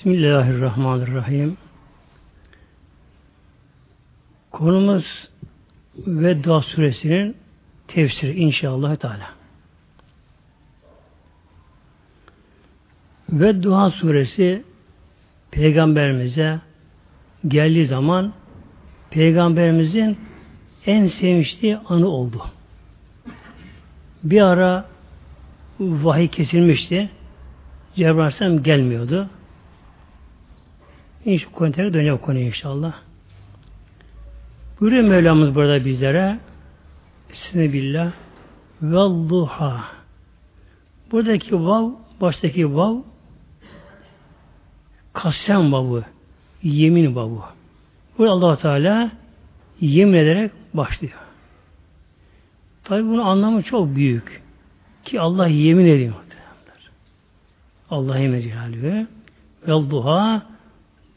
Bismillahirrahmanirrahim. Konumuz Vedda suresinin tefsiri inşallah Teala. Vedda suresi peygamberimize geldiği zaman peygamberimizin en sevinçli anı oldu. Bir ara vahiy kesilmişti. Cebrail gelmiyordu. İnşallah konuya dönecek o konuya inşallah. Buyuruyor Mevlamız burada bizlere Bismillah Velluha Buradaki vav, baştaki vav kasem vavı, yemin vavı. Burada allah Teala yemin ederek başlıyor. Tabi bunun anlamı çok büyük. Ki Allah yemin ediyor. Allah yemin ediyor. Vel duha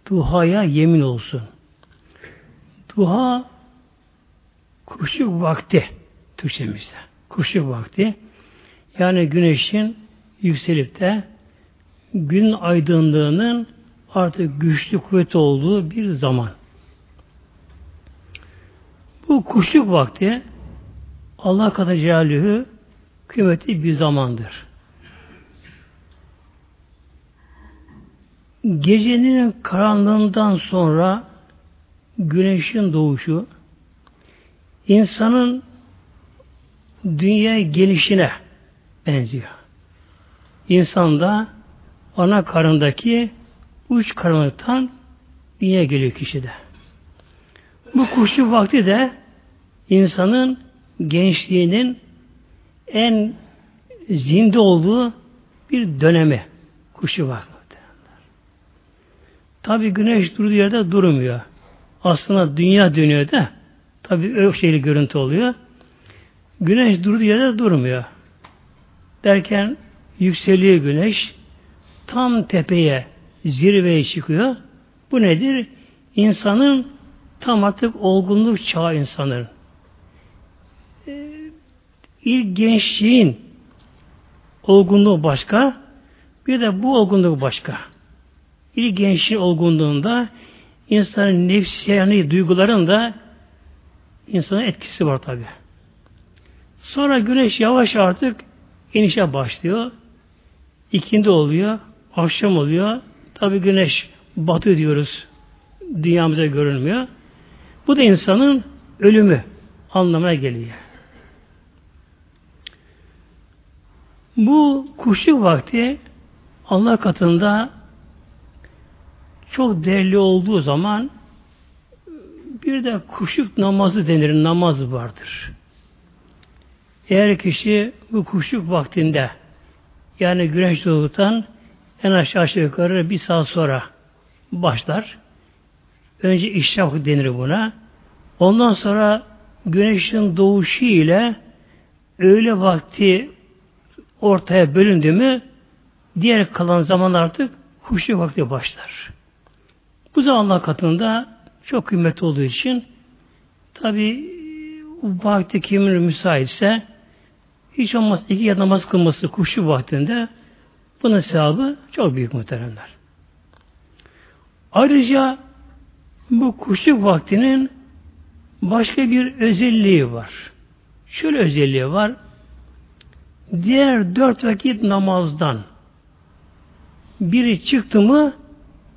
duhaya yemin olsun. Duha kuşluk vakti Türkçemizde. Kuşluk vakti. Yani güneşin yükselip de gün aydınlığının artık güçlü kuvvet olduğu bir zaman. Bu kuşluk vakti Allah kadar Celaluhu kıymetli bir zamandır. Gecenin karanlığından sonra güneşin doğuşu insanın dünya gelişine benziyor. İnsan da ana karındaki uç karanlıktan dünya geliyor kişide. Bu kuşluk vakti de insanın gençliğinin en zinde olduğu bir dönemi kuşu var. Tabi güneş durduğu yerde durmuyor. Aslında dünya dönüyor da tabi öyle şeyli görüntü oluyor. Güneş durduğu yerde durmuyor. Derken yükseliyor güneş. Tam tepeye, zirveye çıkıyor. Bu nedir? İnsanın tam artık olgunluk çağı insanın. Ee, ilk gençliğin olgunluğu başka, bir de bu olgunluk başka. İlk gençliğin olgunluğunda insanın nefsiyani duyguların da insana etkisi var tabi. Sonra güneş yavaş artık inişe başlıyor. İkindi oluyor, akşam oluyor. Tabi güneş batı diyoruz. Dünyamıza görünmüyor. Bu da insanın ölümü anlamına geliyor. Bu kuşluk vakti Allah katında çok değerli olduğu zaman bir de kuşluk namazı denir, namaz vardır. Eğer kişi bu kuşluk vaktinde yani güneş doğduktan en aşağı yukarı bir saat sonra başlar. Önce işrak denir buna. Ondan sonra güneşin doğuşu ile öğle vakti ortaya bölündü mü diğer kalan zaman artık kuşluk vakti başlar. Bu zamanlar katında çok kıymetli olduğu için tabi vakti kimin müsaitse hiç olmaz iki ya namaz kılması kuşu vaktinde bunun sevabı çok büyük muhteremler. Ayrıca bu kuşluk vaktinin başka bir özelliği var. Şöyle özelliği var. Diğer dört vakit namazdan biri çıktı mı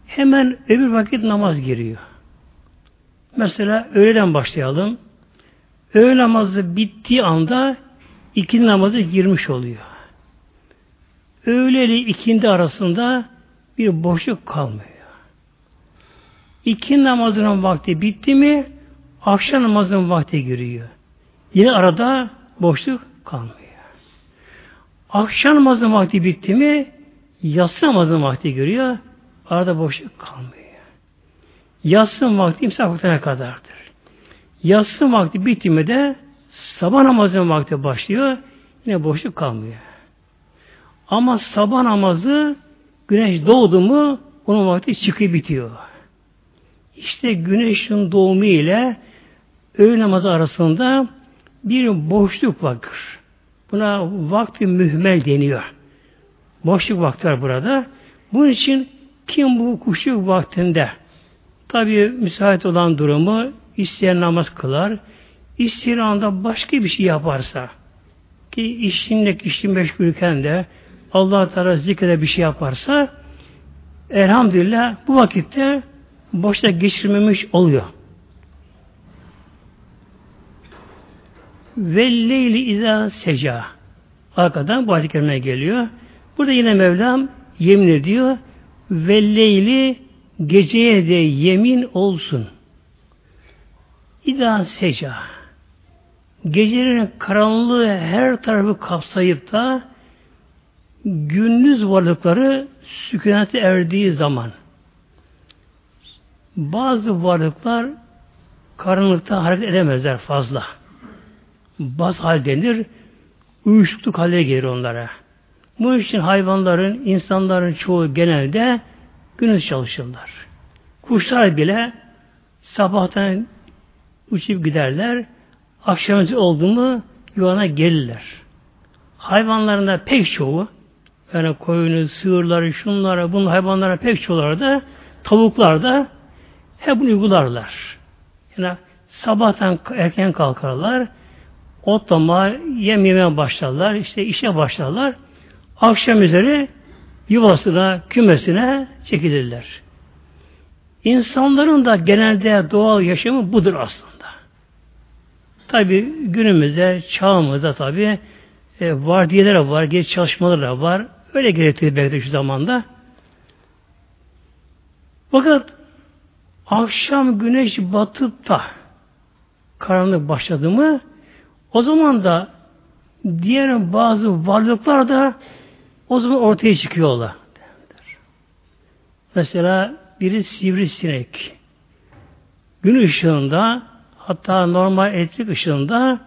hemen öbür vakit namaz giriyor. Mesela öğleden başlayalım. Öğle namazı bittiği anda ikindi namazı girmiş oluyor. Öğle ile ikindi arasında bir boşluk kalmıyor. İki namazının vakti bitti mi akşam namazının vakti giriyor. Yine arada boşluk kalmıyor. Akşam namazının vakti bitti mi yatsı namazının vakti giriyor. Arada boşluk kalmıyor. Yatsın vakti imsak vaktine kadardır. Yatsın vakti bitti de sabah namazının vakti başlıyor. Yine boşluk kalmıyor. Ama sabah namazı güneş doğdu mu onun vakti çıkıyor bitiyor. İşte güneşin doğumu ile öğle namazı arasında bir boşluk vardır. Buna vakti mühmel deniyor. Boşluk vakti var burada. Bunun için kim bu kuşluk vaktinde tabi müsait olan durumu isteyen namaz kılar, isteyen anda başka bir şey yaparsa ki işinle işin meşgulken de Allah Teala zikrede bir şey yaparsa elhamdülillah bu vakitte boşta geçirmemiş oluyor. Ve leyli izâ seca. Arkadan bu ayet geliyor. Burada yine Mevlam yemin ediyor. Ve leyli geceye de yemin olsun. İda seca. Gecenin karanlığı her tarafı kapsayıp da gündüz varlıkları sükunete erdiği zaman bazı varlıklar karanlıkta hareket edemezler fazla. Baz hal denir, uyuşukluk haline gelir onlara. Bu için hayvanların, insanların çoğu genelde gündüz çalışırlar. Kuşlar bile sabahtan uçup giderler, akşamüstü oldu mu yuvana gelirler. Hayvanların da pek çoğu, yani koyunu, sığırları, şunlara, bunun hayvanlara pek çoğuları da, tavuklar da hep bunu uygularlar. Yani sabahtan erken kalkarlar, otlama, yem yemeye başlarlar, işte işe başlarlar. Akşam üzeri yuvasına, kümesine çekilirler. İnsanların da genelde doğal yaşamı budur aslında. Tabi günümüzde, çağımızda tabi e, vardiyeler var, geç çalışmalar var. Öyle gerektiriyor belki şu zamanda. Fakat akşam güneş batıp da karanlık başladı mı o zaman da diğer bazı varlıklar da o zaman ortaya çıkıyorlar. Mesela biri sivrisinek. Gün ışığında hatta normal elektrik ışığında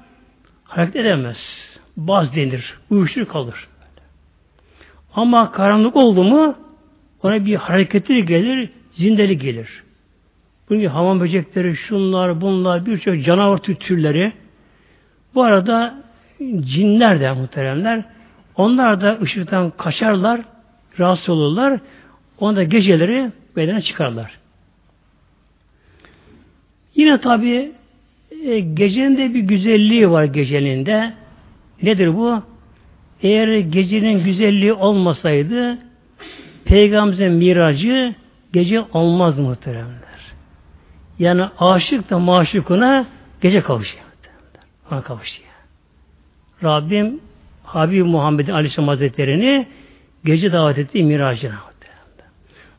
hareket edemez. Baz denir. Uyuştur kalır. Ama karanlık oldu mu ona bir hareketli gelir, zindeli gelir. Bunun gibi hamam böcekleri, şunlar, bunlar, birçok canavar türleri. Bu arada cinler de muhteremler. Onlar da ışıktan kaçarlar, rahatsız olurlar. Onu da geceleri bedene çıkarlar. Yine tabi e, gecenin de bir güzelliği var gecenin de. Nedir bu? Eğer gecenin güzelliği olmasaydı Peygamberimizin miracı gece olmaz muhteremler. Yani aşık da maşukuna gece kavuşuyor. Ona kavuşuyor. Rabbim Habib Muhammed'in Aleyhisselam Hazretleri'ni gece davet etti miracına.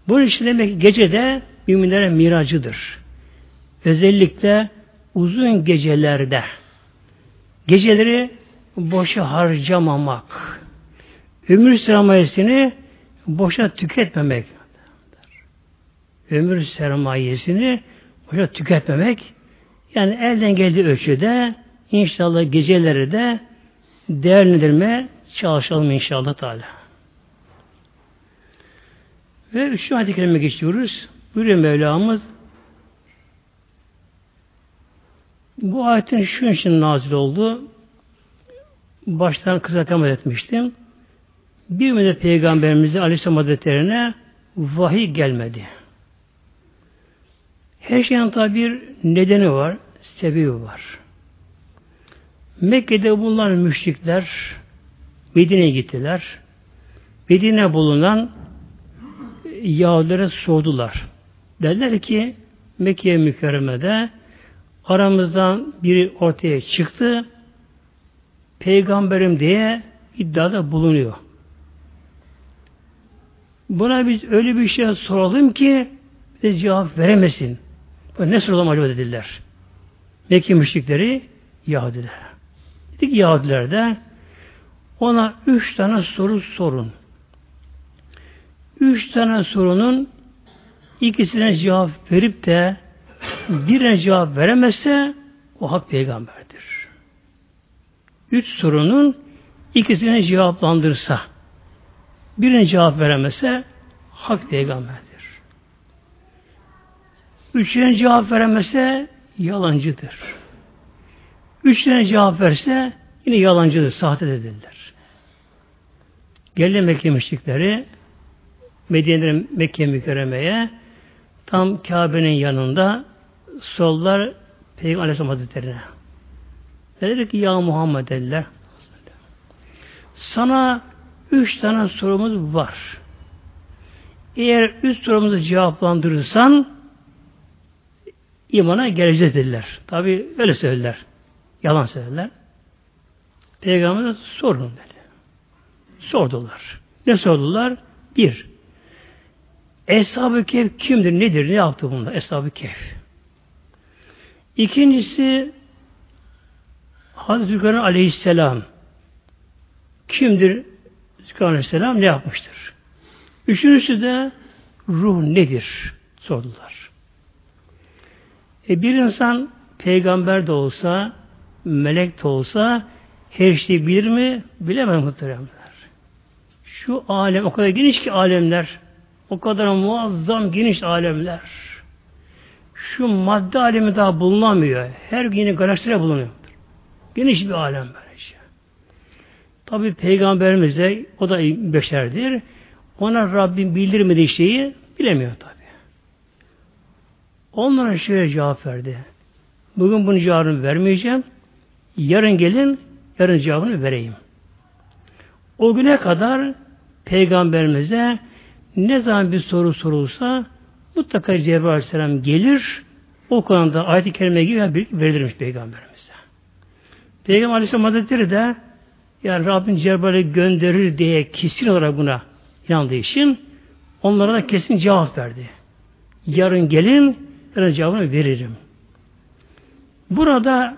Bunun için demek ki gecede müminlere miracıdır. Özellikle uzun gecelerde geceleri boşa harcamamak, ömür sermayesini boşa tüketmemek. Ömür sermayesini boşa tüketmemek. Yani elden geldiği ölçüde inşallah geceleri de değerlendirme çalışalım inşallah Teala. Ve üçüncü ayet-i kerime geçiyoruz. Buyuruyor Mevlamız bu ayetin şu için nazil oldu. Baştan kısa temas etmiştim. Bir müddet Peygamberimize Aleyhisselam Hazretleri'ne vahiy gelmedi. Her şeyin tabi bir nedeni var, sebebi var. Mekke'de bulunan müşrikler Medine'ye gittiler. Medine bulunan Yahudilere sordular. Dediler ki Mekke mükerremede aramızdan biri ortaya çıktı peygamberim diye iddiada bulunuyor. Buna biz öyle bir şey soralım ki bize cevap veremesin. Ne soralım acaba dediler. Mekke müşrikleri Yahudiler. Dedik Yahudiler de ona üç tane soru sorun. Üç tane sorunun ikisine cevap verip de birine cevap veremezse o hak peygamberdir. Üç sorunun ikisine cevaplandırsa birine cevap veremezse hak peygamberdir. Üçüne cevap veremezse yalancıdır. Üçüne cevap verse yine yalancıdır, sahte dediler. Geldi Mekke müşrikleri Medine'den Mekke mükerremeye tam Kabe'nin yanında sollar Peygamber Aleyhisselam Hazretleri'ne. Dediler ki ya Muhammed dediler. Sana üç tane sorumuz var. Eğer üç sorumuzu cevaplandırırsan imana geleceğiz dediler. Tabi öyle söylediler. Yalan söylediler. Peygamber'e sorun dedi. Sordular. Ne sordular? Bir. Eshab-ı Kehf kimdir, nedir, ne yaptı bunda Eshab-ı Kehf? İkincisi Hazreti Zülkarneyn Aleyhisselam kimdir? Zülkarneyn Aleyhisselam ne yapmıştır? Üçüncüsü de ruh nedir? Sordular. E bir insan peygamber de olsa, melek de olsa her şeyi bilir mi? Bilemez muhteremler. Şu alem o kadar geniş ki alemler. O kadar muazzam geniş alemler. Şu madde alemi daha bulunamıyor. Her gün yeni galaksiler bulunuyor. Geniş bir alem böylece. Tabi peygamberimiz de o da beşerdir. Ona Rabbim bildirmediği şeyi bilemiyor tabi. Onlara şöyle cevap verdi. Bugün bunu cevabını vermeyeceğim. Yarın gelin, yarın cevabını vereyim. O güne kadar peygamberimize ne zaman bir soru sorulsa mutlaka Cebrail Aleyhisselam gelir o konuda ayet-i kerime gibi verilirmiş peygamberimize. Peygamber Aleyhisselam Hazretleri de yani Rabbin Cebrail'i gönderir diye kesin olarak buna inandığı için onlara da kesin cevap verdi. Yarın gelin, yarın cevabını veririm. Burada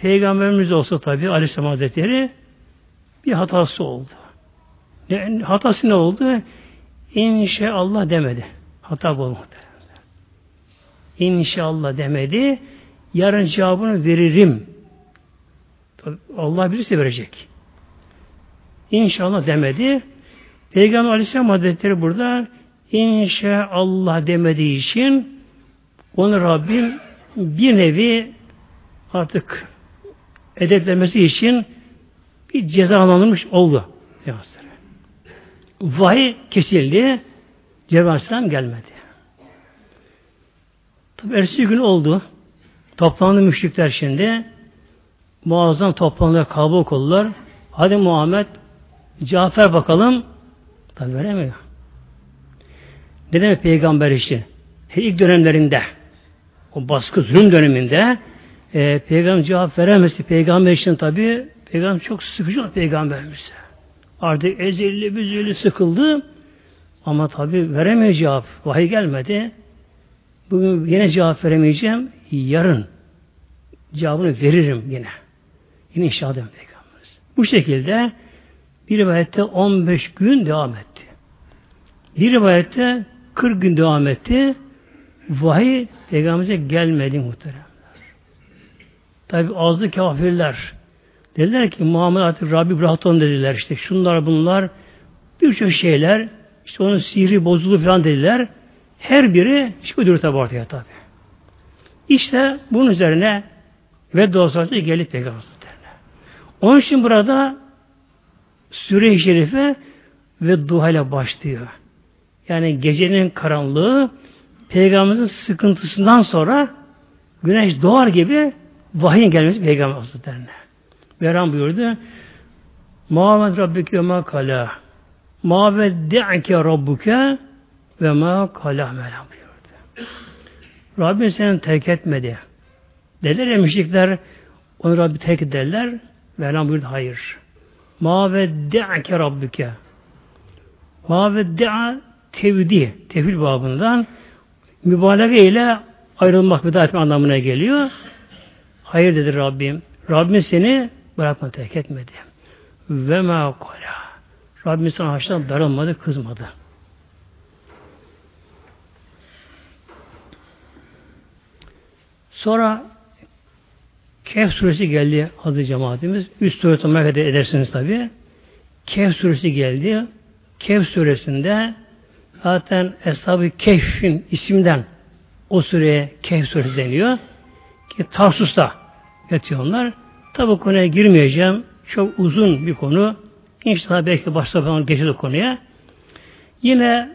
Peygamberimiz olsa tabi Aleyhisselam Hazretleri bir hatası oldu. Ne, hatası ne oldu? İnşallah demedi. Hata bu. İnşallah demedi. Yarın cevabını veririm. Allah birisi verecek. İnşallah demedi. Peygamber Aleyhisselam Hazretleri burada inşallah demediği için onu Rabbim bir nevi artık edeplemesi için bir cezalandırmış oldu. Vahiy kesildi. Cebrail Aleyhisselam gelmedi. Tabi ertesi gün oldu. Toplandı müşrikler şimdi. Muazzam toplandılar, kalabalık oldular. Hadi Muhammed Cafer bakalım. Tabi veremiyor. Ne demek peygamber için? İlk dönemlerinde o baskı zulüm döneminde e, peygamber cevap veremezdi. Peygamber için tabi peygamber çok sıkıcı oldu peygamberimize. Artık ezilli büzülü sıkıldı ama tabi veremiyor cevap. Vahiy gelmedi. Bugün yine cevap veremeyeceğim. Yarın cevabını veririm yine. Yine inşallah Peygamberimiz. Bu şekilde bir rivayette 15 gün devam etti. Bir rivayette 40 gün devam etti. Vahiy Peygamberimize gelmedi muhteremler. Tabi azdı kafirler. Dediler ki Muhammed artık Rabbi bıraktı dediler. işte şunlar bunlar birçok şeyler işte onun sihri bozuldu falan dediler. Her biri çıkıyor tabi ortaya tabi. İşte bunun üzerine ve dostlarsa gelip Peygamber Onun için burada Süre-i Şerife ve duha ile başlıyor. Yani gecenin karanlığı Peygamberimizin sıkıntısından sonra güneş doğar gibi vahiyin gelmesi Peygamber Hazretlerine. Mevlam buyurdu. Muhammed Rabbike ma kala. Ma vedde'ke Rabbuke ve ma kala Mevlam buyurdu. Rabbin seni terk etmedi. Dediler ya müşrikler onu Rabbi terk ederler. Mevlam buyurdu hayır. Ma vedde'ke Rabbuke. Ma vedde'a tevdi, tevhid babından mübalağe ile ayrılmak veda etme anlamına geliyor. Hayır dedi Rabbim. Rabbim seni bırakma terk etmedi. Ve ma kola. Rabbim sana haştan darılmadı, kızmadı. Sonra Kehf suresi geldi adı cemaatimiz. Üst suresi merak edersiniz tabi. Kehf suresi geldi. Kehf suresinde zaten Eshab-ı Kehf'in isimden o sureye Kehf suresi deniyor. Ki Tarsus'ta yatıyorlar. Tabi konuya girmeyeceğim. Çok uzun bir konu. İnşallah belki başta falan geçer konuya. Yine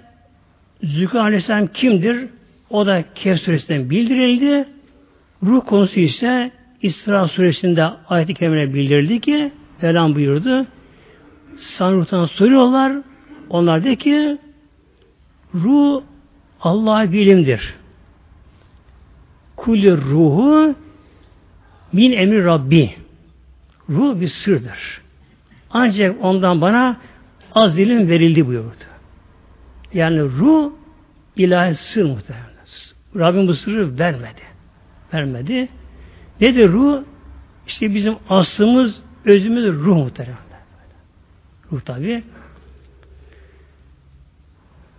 Zülkü Aleyhisselam kimdir? O da Kehf suresinden bildirildi. Ruh konusu ise İsra suresinde ayet-i kerimine bildirildi ki falan buyurdu. Sanruhtan soruyorlar. Onlar de ki ruh Allah'a bilimdir. Kulü ruhu min emri Rabbi. Ruh bir sırdır. Ancak ondan bana az dilim verildi buyurdu. Yani ruh ilahi sır muhtemelen. Rabbim bu sırrı vermedi. Vermedi. Nedir ruh? İşte bizim aslımız, özümüz ruh muhtemelen. Ruh tabi.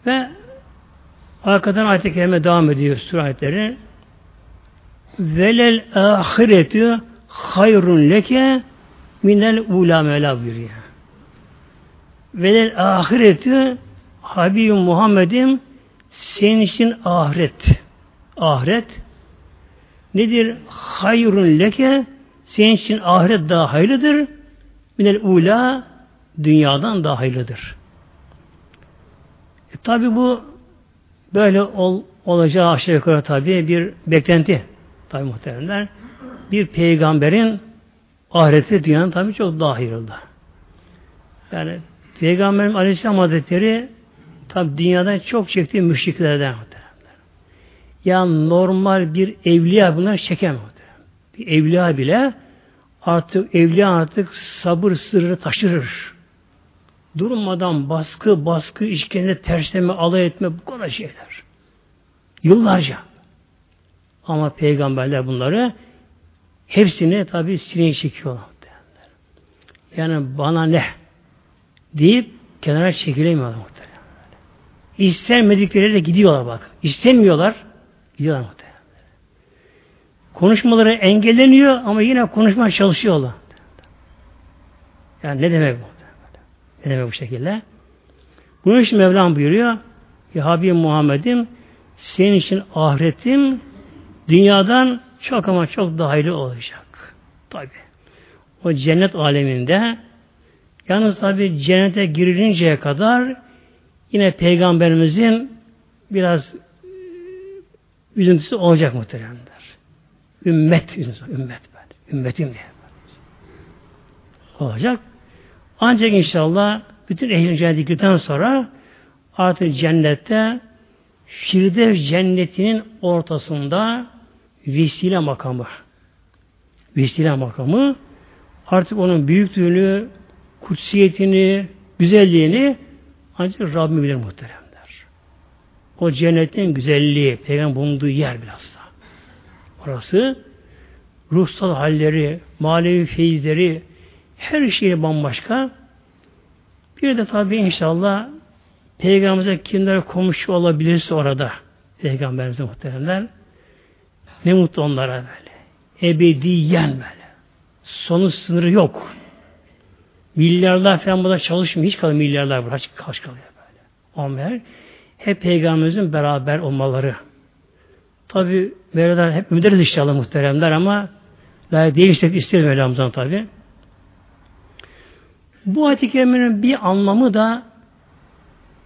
Ve arkadan ayet-i devam ediyor sure. Velel ahiretü hayrun leke minel ula mevla buyuruyor. Velel ahiretü Habibim Muhammed'im senin için ahiret. Ahiret nedir? Hayrun leke senin için ahiret daha hayırlıdır. Minel ula dünyadan daha hayırlıdır. E, tabi bu böyle ol, olacağı aşağı yukarı tabi bir beklenti. Tabi muhteremler. Bir peygamberin ahireti dünyanın tabi çok daha hayırlı. Yani Peygamberin Aleyhisselam Hazretleri tabi dünyada çok çektiği müşriklerden ya normal bir evliya bunlar çekemez. Bir evliya bile artık evliya artık sabır sırrı taşırır. Durmadan baskı, baskı, işkence, tersleme, alay etme bu kadar şeyler. Yıllarca. Ama peygamberler bunları hepsini tabi sineye çekiyorlar. Yani bana ne deyip kenara çekilemiyorlar muhtemelen. İstenmedikleri de gidiyorlar bak. İstemiyorlar. Gidiyorlar muhtemelen. Konuşmaları engelleniyor ama yine konuşmaya çalışıyorlar. Yani ne demek bu? Ne demek bu şekilde? Bunun için Mevlam buyuruyor Ya Habibim Muhammed'im senin için ahiretim dünyadan çok ama çok daha olacak. Tabi. O cennet aleminde yalnız tabi cennete girilinceye kadar yine peygamberimizin biraz üzüntüsü olacak muhteremler. Ümmet, ümmet ben. Ümmetim diye. Olacak. Ancak inşallah bütün ehl-i cennetlikten sonra artık cennette Firdevs cennetinin ortasında vesile makamı. Vesile makamı artık onun büyüklüğünü, kutsiyetini, güzelliğini ancak Rabbim bilir muhteremler. O cennetin güzelliği, peygamber bulunduğu yer bilhassa. Orası ruhsal halleri, manevi feyizleri, her şeyi bambaşka. Bir de tabi inşallah Peygamberimize kimler komşu olabilirse orada Peygamberimize muhteremler ne mutlu onlara böyle. Ebediyen böyle. Sonu sınırı yok. Milyarlar falan burada çalışmıyor. Hiç kalıyor milyarlar burada. Kaç kalıyor böyle. Ama hep Peygamberimizin beraber olmaları. Tabi Mevla'dan hep ümit ederiz inşallah muhteremler ama daha değiştirmek isterim Mevlamızdan tabi. Bu ayet-i bir anlamı da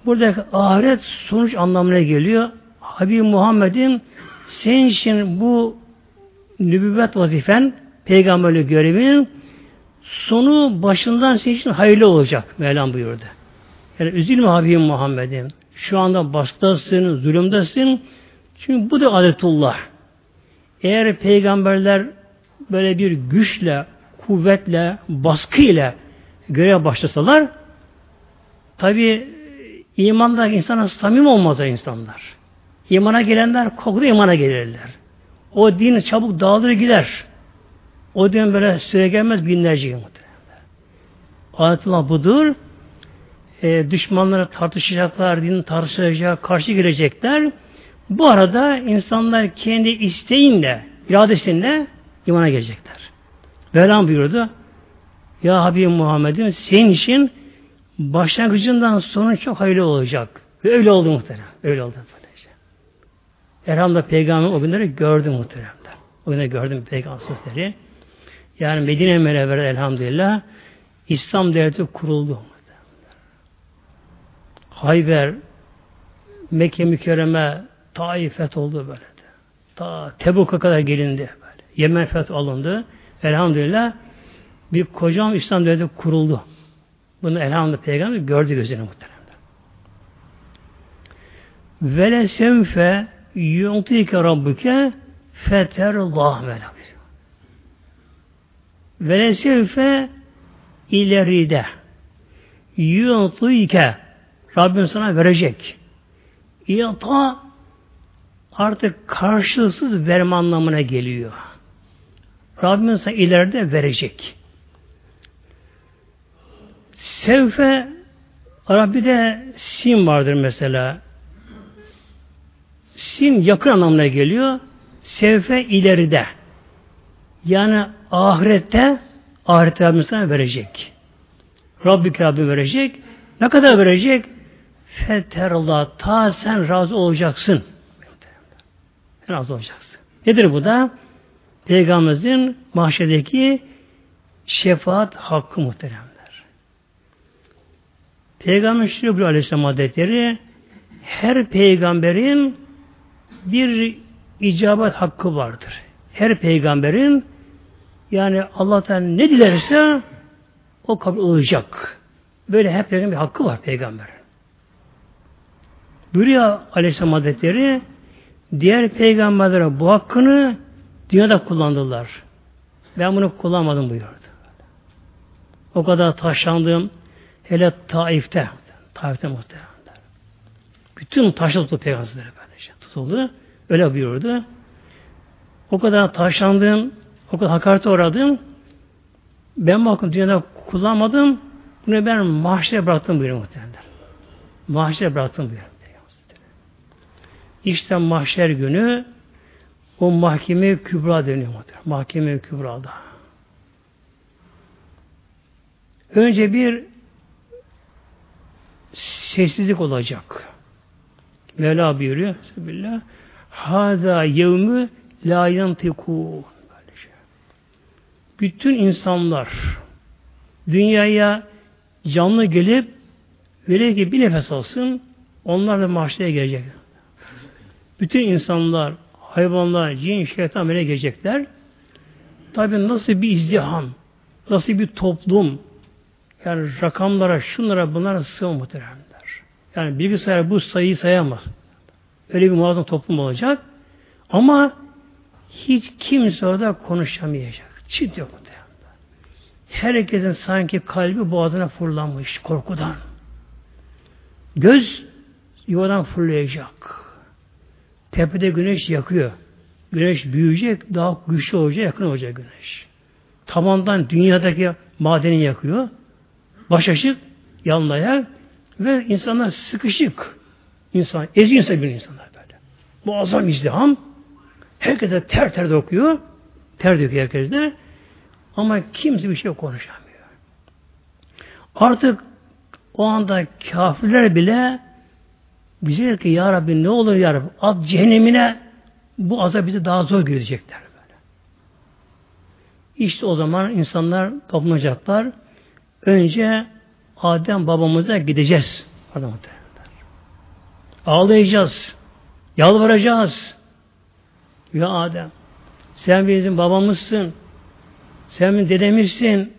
buradaki ahiret sonuç anlamına geliyor. Habib Muhammed'in senin için bu nübüvvet vazifen, peygamberlik görevinin sonu başından senin için hayırlı olacak. Mevlam buyurdu. Yani üzülme Habibim Muhammed'im. Şu anda baskıdasın, zulümdesin. Çünkü bu da adetullah. Eğer peygamberler böyle bir güçle, kuvvetle, baskıyla görev başlasalar tabi imanda insana samim olmaz insanlar. İmana gelenler kokulu imana gelirler. O din çabuk dağılır gider. O din böyle süre gelmez binlerce yıl Adetullah budur. E, düşmanlara tartışacaklar, din tartışacak, karşı girecekler. Bu arada insanlar kendi isteğinle, iradesiyle imana gelecekler. Mevlam buyurdu. Ya Habibim Muhammed'im senin için başlangıcından sonu çok hayırlı olacak. Ve öyle oldu muhterem. Öyle oldu. Elhamdülillah peygamber o günleri gördüm muhteremler. O günleri gördüm peygamber sözleri. Yani Medine Münevvere elhamdülillah İslam devleti kuruldu. Hayber, Mekke mükerreme Taif feth oldu böyle. Ta Tebuk'a kadar gelindi. Böyle. Yemen feth alındı. Elhamdülillah bir kocam İslam devleti kuruldu. Bunu elhamdülillah peygamber gördü gözüne muhtemelen. Ve le semfe yu'tike rabbuke feterullah Mevla ve le semfe ileride yu'tike Rabbim sana verecek. İyata artık karşılıksız verme anlamına geliyor. Rabbim sana ileride verecek. Sevfe Arabi'de sim vardır mesela. Sim yakın anlamına geliyor. Sevfe ileride. Yani ahirette ahirette Rabbim sana verecek. Rabbi Rabbim verecek. Ne kadar verecek? Feterallah. Ta sen razı olacaksın. Razı olacaksın. Nedir bu da? Peygamberimizin mahşedeki şefaat hakkı muhteremler. Peygamber Şirabül Aleyhisselam Hazretleri her peygamberin bir icabet hakkı vardır. Her peygamberin yani Allah'tan ne dilerse o kabul olacak. Böyle hep bir hakkı var peygamberin. Buyuruyor Aleyhisselam Hazretleri diğer peygamberlere bu hakkını dünyada kullandılar. Ben bunu kullanmadım buyurdu. O kadar taşlandığım hele Taif'te Taif'te muhtemelen. Bütün taşla tutuldu Tutuldu. Öyle buyurdu. O kadar taşlandım, o kadar hakarete uğradım. Ben bakın dünyada kullanmadım. Bunu ben mahşere bıraktım buyuruyor muhtemelen. Mahşere bıraktım buyuruyor. İşte mahşer günü o mahkeme kübra deniyor muhtemelen. Mahkeme kübrada. Önce bir sessizlik olacak. Mevla buyuruyor. Bismillah. Hâzâ yevmü lâ yantikûn. Bütün insanlar dünyaya canlı gelip velev ki bir nefes alsın onlar da mahşere gelecek. Bütün insanlar, hayvanlar, cin, şeytan böyle gelecekler. Tabi nasıl bir izdiham, nasıl bir toplum, yani rakamlara, şunlara, bunlara sığ muhteremler. Yani bilgisayar bu sayıyı sayamaz. Öyle bir muazzam toplum olacak. Ama hiç kimse orada konuşamayacak. Çit yok muhteremler. Herkesin sanki kalbi boğazına fırlanmış korkudan. Göz yuvadan fırlayacak. Tepede güneş yakıyor. Güneş büyüyecek, daha güçlü olacak, yakın olacak güneş. Tabandan dünyadaki madeni yakıyor. Baş açık, yanlayak ve insanlar sıkışık. İnsan, ezi insan bir insanlar böyle. Muazzam izdiham. Herkes de ter ter dokuyor. Ter döküyor herkes de. Ama kimse bir şey konuşamıyor. Artık o anda kafirler bile bize der ki Ya Rabbi ne olur Ya Rabbi at cehennemine bu azap bizi daha zor görecekler böyle. İşte o zaman insanlar kapınacaklar. Önce Adem babamıza gideceğiz. Adam Ağlayacağız. Yalvaracağız. Ya Adem sen bizim babamızsın. Sen bizim dedemizsin.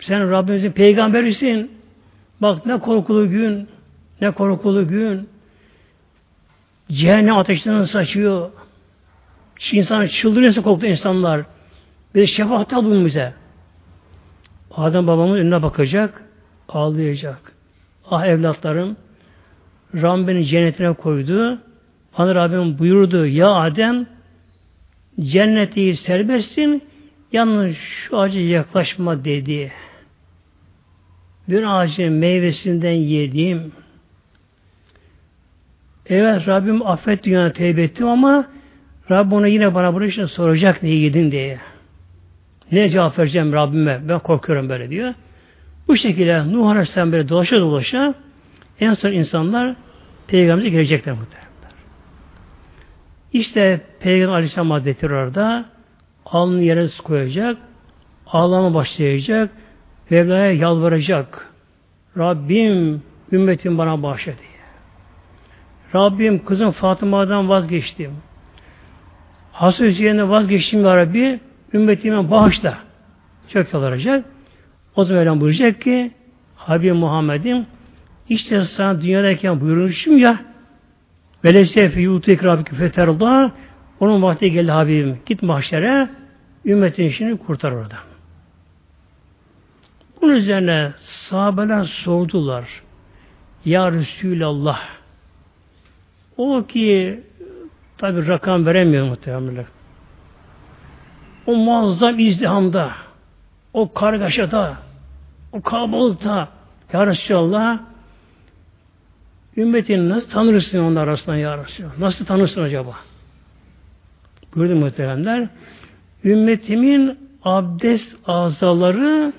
Sen Rabbimizin peygamberisin. Bak ne korkulu gün. Ne korkulu gün. Cehennem ateşinden saçıyor. İnsanlar çıldırıyorsa korktu insanlar. Bir de şefaatte bulun bize. Adem babamın önüne bakacak, ağlayacak. Ah evlatlarım, Rabbim beni cennetine koydu. Bana Rabbim buyurdu, ya Adem, cenneti serbestsin, yalnız şu ağaca yaklaşma dedi. Bir ağacın meyvesinden yedim. Evet Rabbim affet dünyada tevbe ettim ama Rabbim ona yine bana bunu için soracak ne yedin diye. Ne cevap vereceğim Rabbime? Ben korkuyorum böyle diyor. Bu şekilde Nuh Aleyhisselam böyle dolaşa dolaşa en son insanlar Peygamber'e gelecekler muhtemelen. İşte Peygamber Aleyhisselam Hazretleri orada alnını yere koyacak, ağlama başlayacak, Mevla'ya yalvaracak. Rabbim ümmetim bana bağışla diye. Rabbim kızım Fatıma'dan vazgeçtim. Hasan Hüseyin'den vazgeçtim ya Rabbi. Ümmetime bağışla. Çok yalvaracak. O zaman Mevlam buyuracak ki Habib Muhammed'im işte sana dünyadayken buyurmuşum ya Velese fi yutik rabbike feterda onun vakti geldi Habibim. Git mahşere ümmetin işini kurtar orada. Bunun üzerine sahabeler sordular. Ya Resulallah o ki tabi rakam veremiyor muhtemelen. O muazzam izdihamda, o kargaşada, o kalabalıkta Ya Resulallah ümmetini nasıl tanırsın onlar arasında Ya Resulallah? Nasıl tanırsın acaba? Buyurdu muhteremler. Ümmetimin abdest azaları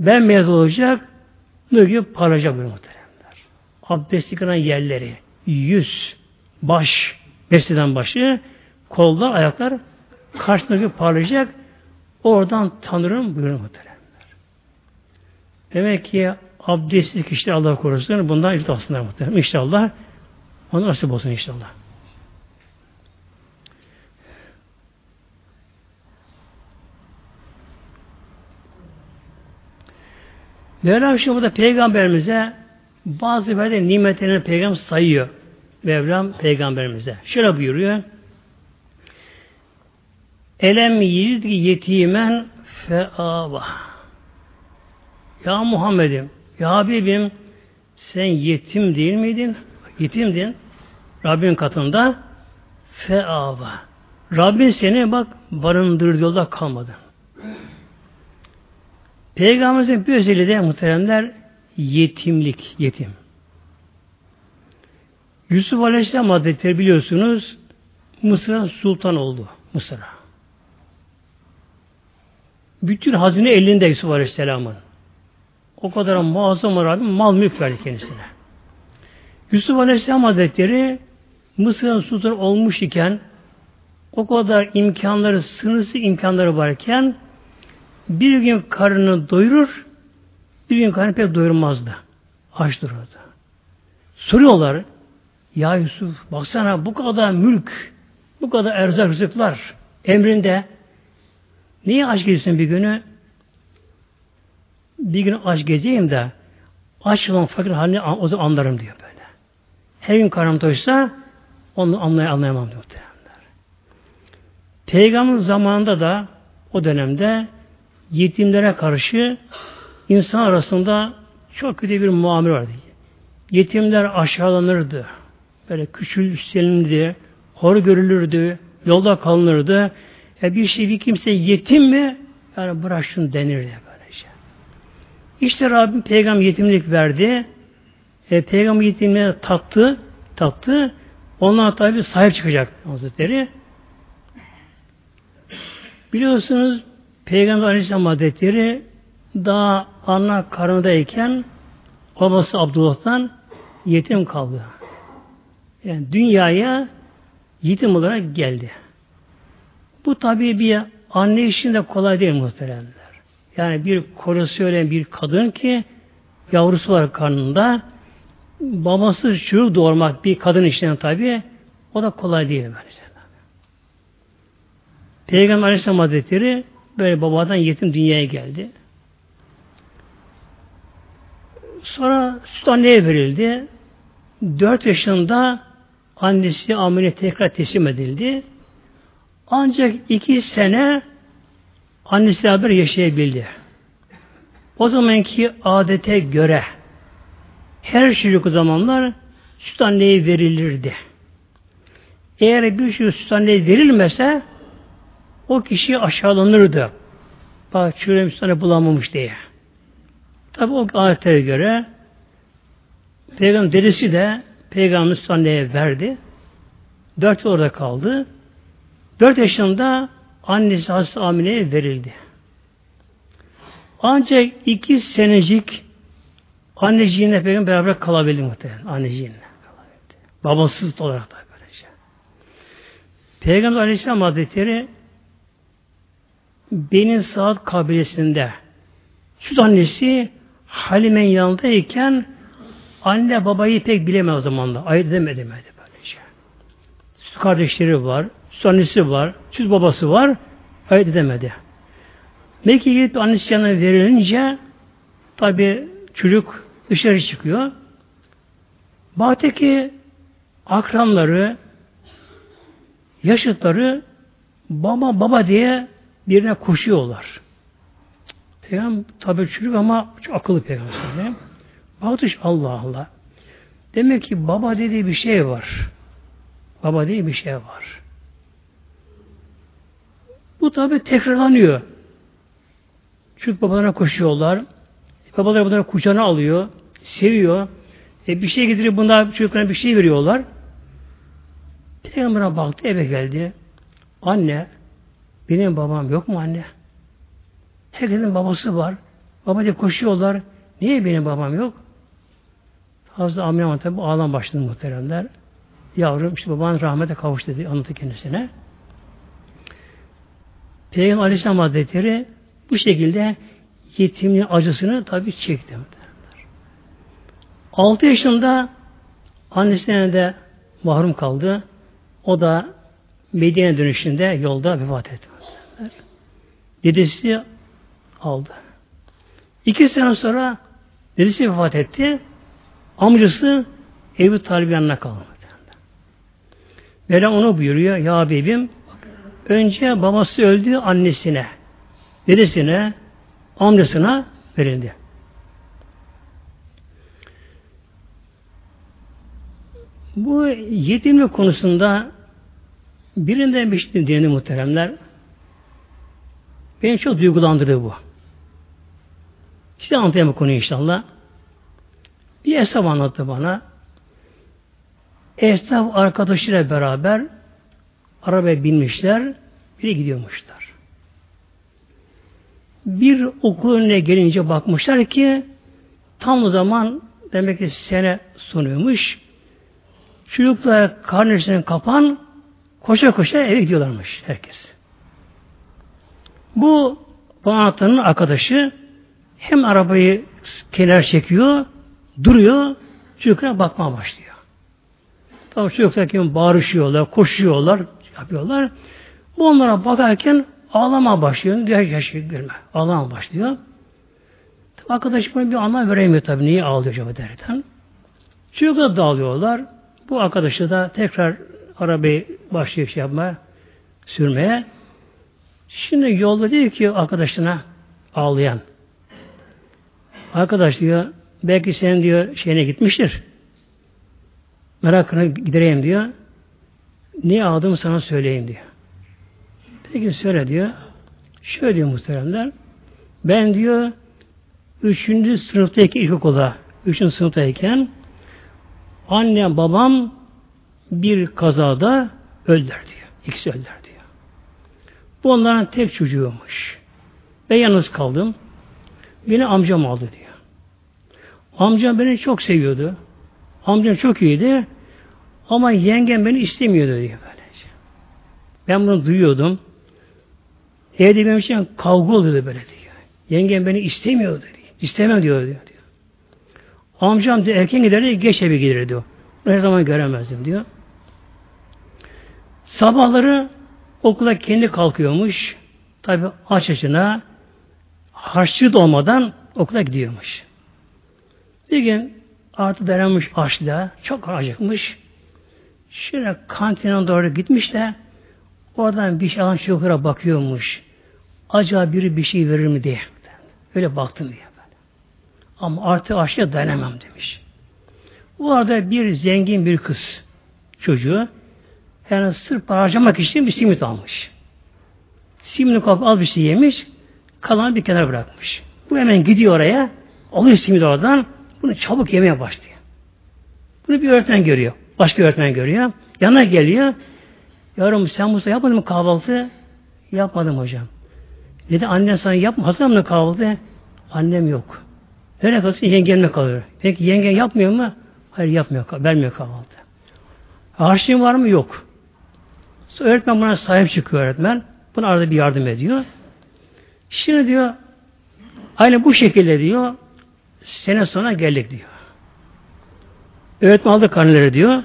bembeyaz olacak, nur gibi parlayacak buyurdu muhteremler. Abdest yıkanan yerleri, yüz, baş, besleden başı, kollar, ayaklar karşısındaki parlayacak. Oradan tanırım buyuruyor muhteremler. Demek ki abdestsiz kişiler Allah korusun. Bundan ilk aslında muhterem. İnşallah onu nasip olsun inşallah. Mevlam şimdi burada peygamberimize bazı böyle nimetlerini peygamber sayıyor. Mevlam peygamberimize. Şöyle buyuruyor. Elem yildi yetimen feava. Ya Muhammed'im, ya Habibim sen yetim değil miydin? Yetimdin. Rabbin katında feava. Rabbin seni bak barındırır yolda kalmadı. Peygamberimizin bir özelliği de muhteremler yetimlik, yetim. Yusuf Aleyhisselam Hazretleri biliyorsunuz Mısır'a sultan oldu. Mısır'a. Bütün hazine elinde Yusuf Aleyhisselam'ın. O kadar muazzam Rabbim mal mülk verdi kendisine. Yusuf Aleyhisselam Hazretleri Mısır'ın sultan olmuş iken o kadar imkanları, sınırsız imkanları varken bir gün karnını doyurur, bir gün karnını pek doyurmazdı. Aç dururdu. Soruyorlar, ya Yusuf baksana bu kadar mülk, bu kadar erzak rızıklar emrinde niye aç geziyorsun bir günü? Bir gün aç gezeyim de aç olan fakir halini o zaman anlarım diyor böyle. Her gün karnım doysa onu anlay anlayamam diyor. Peygamber zamanında da o dönemde yetimlere karşı insan arasında çok kötü bir muamele vardı. Yetimler aşağılanırdı. Böyle küçülsenildi, hor görülürdü, yolda kalınırdı. Ya bir şey bir kimse yetim mi? Yani bırak şunu denirdi böylece. İşte Rabbim peygamber yetimlik verdi. E, peygamber yetimliğe tattı, tattı. Ondan tabi sahip çıkacak Hazretleri. Biliyorsunuz Peygamber Aleyhisselam Hazretleri daha ana karnındayken babası Abdullah'tan yetim kaldı. Yani dünyaya yetim olarak geldi. Bu tabii bir anne için de kolay değil muhteremler. Yani bir kocası söyleyen bir kadın ki yavrusu var karnında babası çocuk doğurmak bir kadın için tabii o da kolay değil bence. Peygamber Aleyhisselam Hazretleri böyle babadan yetim dünyaya geldi. Sonra süt anneye verildi. Dört yaşında annesi Amine tekrar teslim edildi. Ancak iki sene annesi haber yaşayabildi. O zamanki adete göre her çocuk o zamanlar süt anneye verilirdi. Eğer bir çocuk süt anneye verilmese o kişi aşağılanırdı. Bak çocuğum Müslümanı bulamamış diye. Tabi o ayetlere göre Peygamber dedesi de Peygamber Müslümanlığa verdi. Dört orada kaldı. Dört yaşında annesi Hazreti Amine'ye verildi. Ancak iki senecik anneciğinle Peygamber beraber kalabildi muhtemelen. Anneciğinle. Babasız olarak da böylece. Peygamber Aleyhisselam Hazretleri Benin Saat kabilesinde süt annesi Halime'nin yanındayken anne babayı pek bilemez o zaman da. Ayırt edemedi demedi böylece. Süt kardeşleri var, annesi var, süt babası var. Ayırt edemedi. Mekke gidip annesi yanına verilince tabi çocuk dışarı çıkıyor. Baktı akranları, yaşıtları baba baba diye birine koşuyorlar. Peygamber tabi çocuk ama çok akıllı peygamber. Bakış Allah Allah. Demek ki baba dediği bir şey var. Baba diye bir şey var. Bu tabi tekrarlanıyor. Çünkü babalarına koşuyorlar. Babalar bunları kucağına alıyor. Seviyor. E bir şey getirip bunlar çocuklarına bir şey veriyorlar. Peygamber'e baktı eve geldi. Anne benim babam yok mu anne? Herkesin babası var. Baba diye koşuyorlar. Niye benim babam yok? Hazreti Amine tabi ağlam başladı muhteremler. Yavrum işte baban rahmete kavuştu dedi anlattı kendisine. Peygamber Aleyhisselam Hazretleri bu şekilde yetimin acısını tabi çekti. Altı yaşında annesine de mahrum kaldı. O da Medine dönüşünde yolda vefat etti. Dedesi aldı. İki sene sonra dedesi vefat etti. Amcası Ebu Talib yanına kaldı. Böyle onu buyuruyor. Ya bebeğim önce babası öldü annesine, dedesine, amcasına verildi. Bu yetimlik konusunda birinden bir şey dinledim muhteremler. Beni çok duygulandırdı bu. Size anlatayım bu konuyu inşallah. Bir esnaf anlattı bana. Esnaf arkadaşıyla beraber arabaya binmişler, biri gidiyormuşlar. Bir okul önüne gelince bakmışlar ki tam o zaman demek ki sene sunuyormuş. Çocuklar karnesini kapan koşa koşa eve gidiyorlarmış herkes. Bu anahtarın arkadaşı hem arabayı kenar çekiyor, duruyor, çocuklara bakmaya başlıyor. Tabii çocuklar kim bağırışıyorlar, koşuyorlar, yapıyorlar. Bu onlara bakarken ağlama başlıyor. Diğer görme. Ağlama başlıyor. Tabii arkadaş bir anlam veremiyor tabii. Niye ağlıyor acaba derken. Çocuklar dağılıyorlar. Bu arkadaşı da tekrar arabayı başlıyor şey yapmaya, sürmeye. Şimdi yolda diyor ki arkadaşına ağlayan. Arkadaş diyor belki sen diyor şeyine gitmiştir. Merakını gidereyim diyor. Ne aldığımı sana söyleyeyim diyor. Peki söyle diyor. Şöyle diyor muhteremler. Ben diyor üçüncü sınıftaki ilkokulda üçüncü sınıftayken annem babam bir kazada öldüler diyor. İkisi öldüler diyor. Bu onların tek çocuğuymuş. Ben yalnız kaldım. Beni amcam aldı diyor. Amcam beni çok seviyordu. Amcam çok iyiydi. Ama yengem beni istemiyordu diyor böylece. Ben bunu duyuyordum. Evde benim için kavga oluyordu böyle diyor. Yengem beni istemiyordu diyor. İstemem diyor diyor. Amcam da erken giderdi, geç eve gelirdi o. Her zaman göremezdim diyor. Sabahları okula kendi kalkıyormuş. Tabi aç açına harçlığı da olmadan okula gidiyormuş. Bir gün artı dayanmış açlığa, çok acıkmış. Şöyle kantine doğru gitmiş de oradan bir şey alan çocuklara bakıyormuş. Acaba biri bir şey verir mi diye. Öyle baktım diye. Böyle. Ama artık açlığa dayanamam demiş. Bu arada bir zengin bir kız çocuğu yani sırf harcamak için bir simit almış. Simini kapıp al bir şey yemiş, kalanı bir kenara bırakmış. Bu hemen gidiyor oraya, alıyor simit oradan, bunu çabuk yemeye başlıyor. Bunu bir öğretmen görüyor. Başka öğretmen görüyor. Yanına geliyor. Yavrum sen bu yapmadın mı kahvaltı? Yapmadım hocam. Dedi annen sana yapma. Hazır mı kahvaltı? Annem yok. Nereye kalsın? Yengemle kalıyor. Peki yengen yapmıyor mu? Hayır yapmıyor. Vermiyor kahvaltı. Harçlığın var mı? Yok. Sonra öğretmen buna sahip çıkıyor öğretmen. Buna arada bir yardım ediyor. Şimdi diyor aynı bu şekilde diyor sene sonra geldik diyor. Öğretmen aldı karneleri diyor.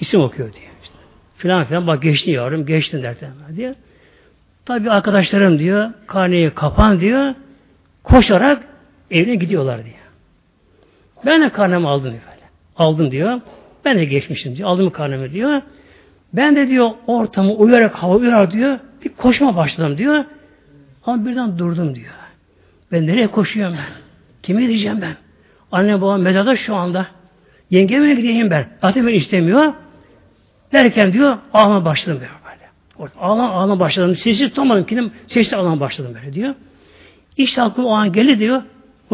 isim okuyor diyor. İşte. Filan filan bak geçti yavrum geçtin derken diyor. Tabi arkadaşlarım diyor karneyi kapan diyor. Koşarak evine gidiyorlar diyor. Ben de karnemi aldım diyor. Aldım diyor. Ben de geçmişim diyor. Aldım karnemi diyor. Ben de diyor ortamı uyarak hava uyar diyor. Bir koşma başladım diyor. Ama birden durdum diyor. Ben nereye koşuyorum ben? Kime gideceğim ben? Anne babam mezarda şu anda. Yengeme gideyim ben. Zaten ben istemiyor. Derken diyor ağlama başladım böyle. böyle. Ağlama, ağlama başladım. Sesi tutamadım. Kendim sesli ağlama başladım böyle diyor. İşte aklıma o an geldi diyor.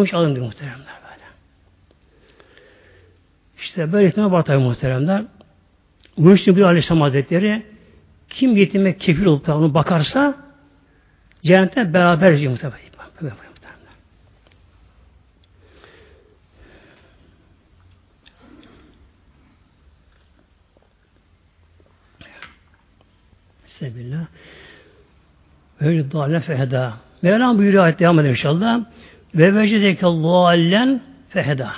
İş alın diyor muhteremler böyle. İşte böyle ihtimal var tabi muhteremler. İçin bir Aleyhisselam Hazretleri kim yetime kefil olup da onu bakarsa cennette beraber diyor muhtemelen. Sebillah. Böyle dâle fehedâ. Mevlam buyuruyor ayet devam eder inşallah. Ve vecedeke dâlen fehedâ.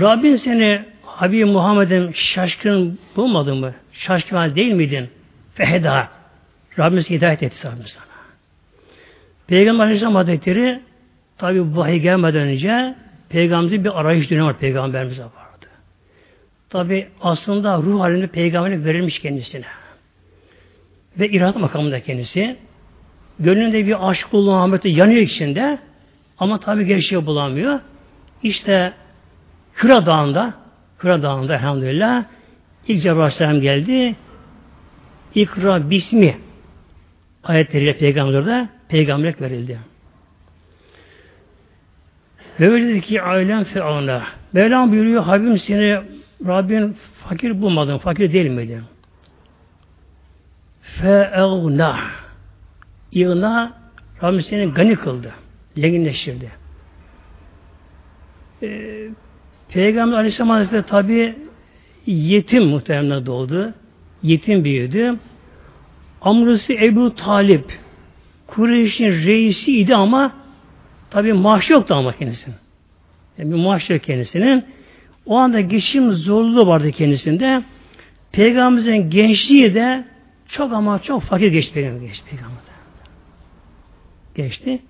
Rabbin seni Habib Muhammed'in şaşkın bulmadın mı? Şaşkın değil miydin? Fehedâ. Rabbimiz hidayet etti Rabbimiz sana. Peygamber Aleyhisselam Hazretleri tabi vahiy gelmeden önce Peygamberimizin bir arayış dönemi var Peygamberimize vardı. Tabi aslında ruh halinde peygamberlik verilmiş kendisine ve iradet makamında kendisi. Gönlünde bir aşk kulluğu Ahmet'e yanıyor içinde ama tabi gerçeği bulamıyor. İşte Küra Dağı'nda Küra Dağı'nda elhamdülillah ilk Cebrail Aleyhisselam geldi. İkra bismi ayetleriyle peygamberlerde peygamberlik verildi. Ve dedi ki ailem fe'ana. Mevlam buyuruyor Habibim seni Rabbin fakir bulmadın, fakir değil miydin? Fe'egna İğna Rabbim seni gani kıldı. Zenginleştirdi. Ee, Peygamber Aleyhisselam Hazretleri tabi yetim muhtemelen doğdu. Yetim büyüdü. Amrusu Ebu Talip Kureyş'in reisiydi ama tabi maaş yoktu ama kendisinin. Yani bir maaş yok kendisinin. O anda geçim zorluğu vardı kendisinde. Peygamberimizin gençliği de çok ama çok fakir geçti peygamber geçti peygamber. Geçti.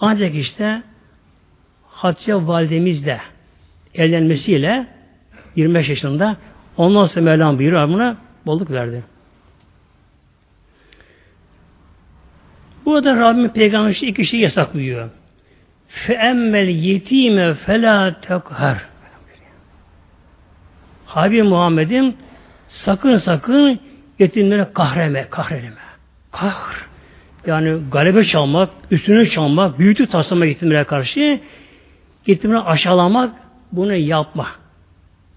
Ancak işte Hatice validemizle evlenmesiyle 25 yaşında ondan sonra Mevlam buyuruyor buna bolluk verdi. Burada Rabbim peygamber iki kişi yasaklıyor. Fe emmel yetime fela tekhar. Habib Muhammed'im sakın sakın yetimlere kahreme, kahreleme. Kahr. Yani galebe çalmak, üstüne çalmak, büyütü taslamak yetimlere karşı yetimleri aşağılamak bunu yapma.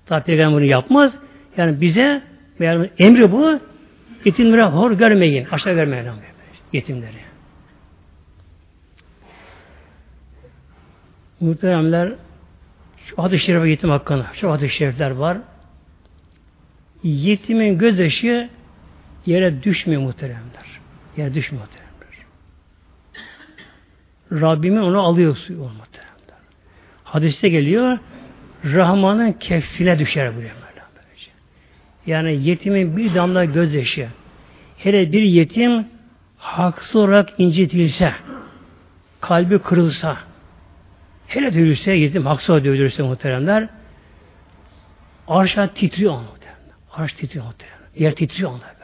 Tabi peygamber bunu yapmaz. Yani bize yani emri bu yetimlere hor görmeyin. Aşağı görmeyin. Yetimleri. Muhteremler şu hadis-i şerife yetim hakkında şu hadis-i şerifler var. Yetimin gözyaşı yere düşmüyor muhteremler. Yere düşmüyor muhteremler. Rabbimin onu alıyor suyu muhteremler. Hadiste geliyor Rahman'ın keffine düşer buraya böyle. Yani yetimin bir damla gözyaşı hele bir yetim haksız olarak incitilse kalbi kırılsa hele dövülse yetim haksız olarak dövülürse muhteremler arşa titriyor muhteremler. Arş titriyor muhteremler. Yer titriyor onlar.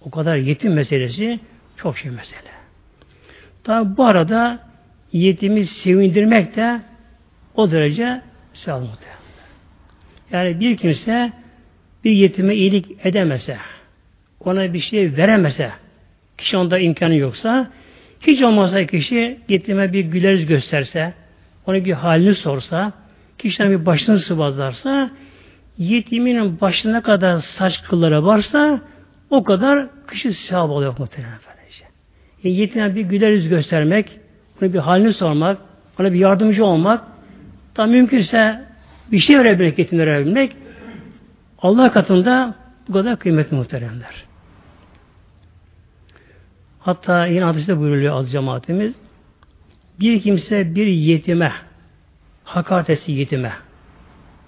O kadar yetim meselesi çok şey mesele. Tabi bu arada yetimi sevindirmek de o derece sevap Yani bir kimse bir yetime iyilik edemese, ona bir şey veremese, kişi onda imkanı yoksa, hiç olmazsa kişi yetime bir güleriz gösterse, ona bir halini sorsa, kişiden bir başını sıvazlarsa, yetimin başına kadar saç kılları varsa, o kadar kişi sevap oluyor muhtemelen böylece. Yani yetime bir güler yüz göstermek, ona bir halini sormak, ona bir yardımcı olmak, tam mümkünse bir şey verebilmek, yetimlere verebilmek, Allah katında bu kadar kıymetli muhteremler. Hatta yine hadiste buyuruluyor az cemaatimiz. Bir kimse bir yetime, hakaret etsi yetime,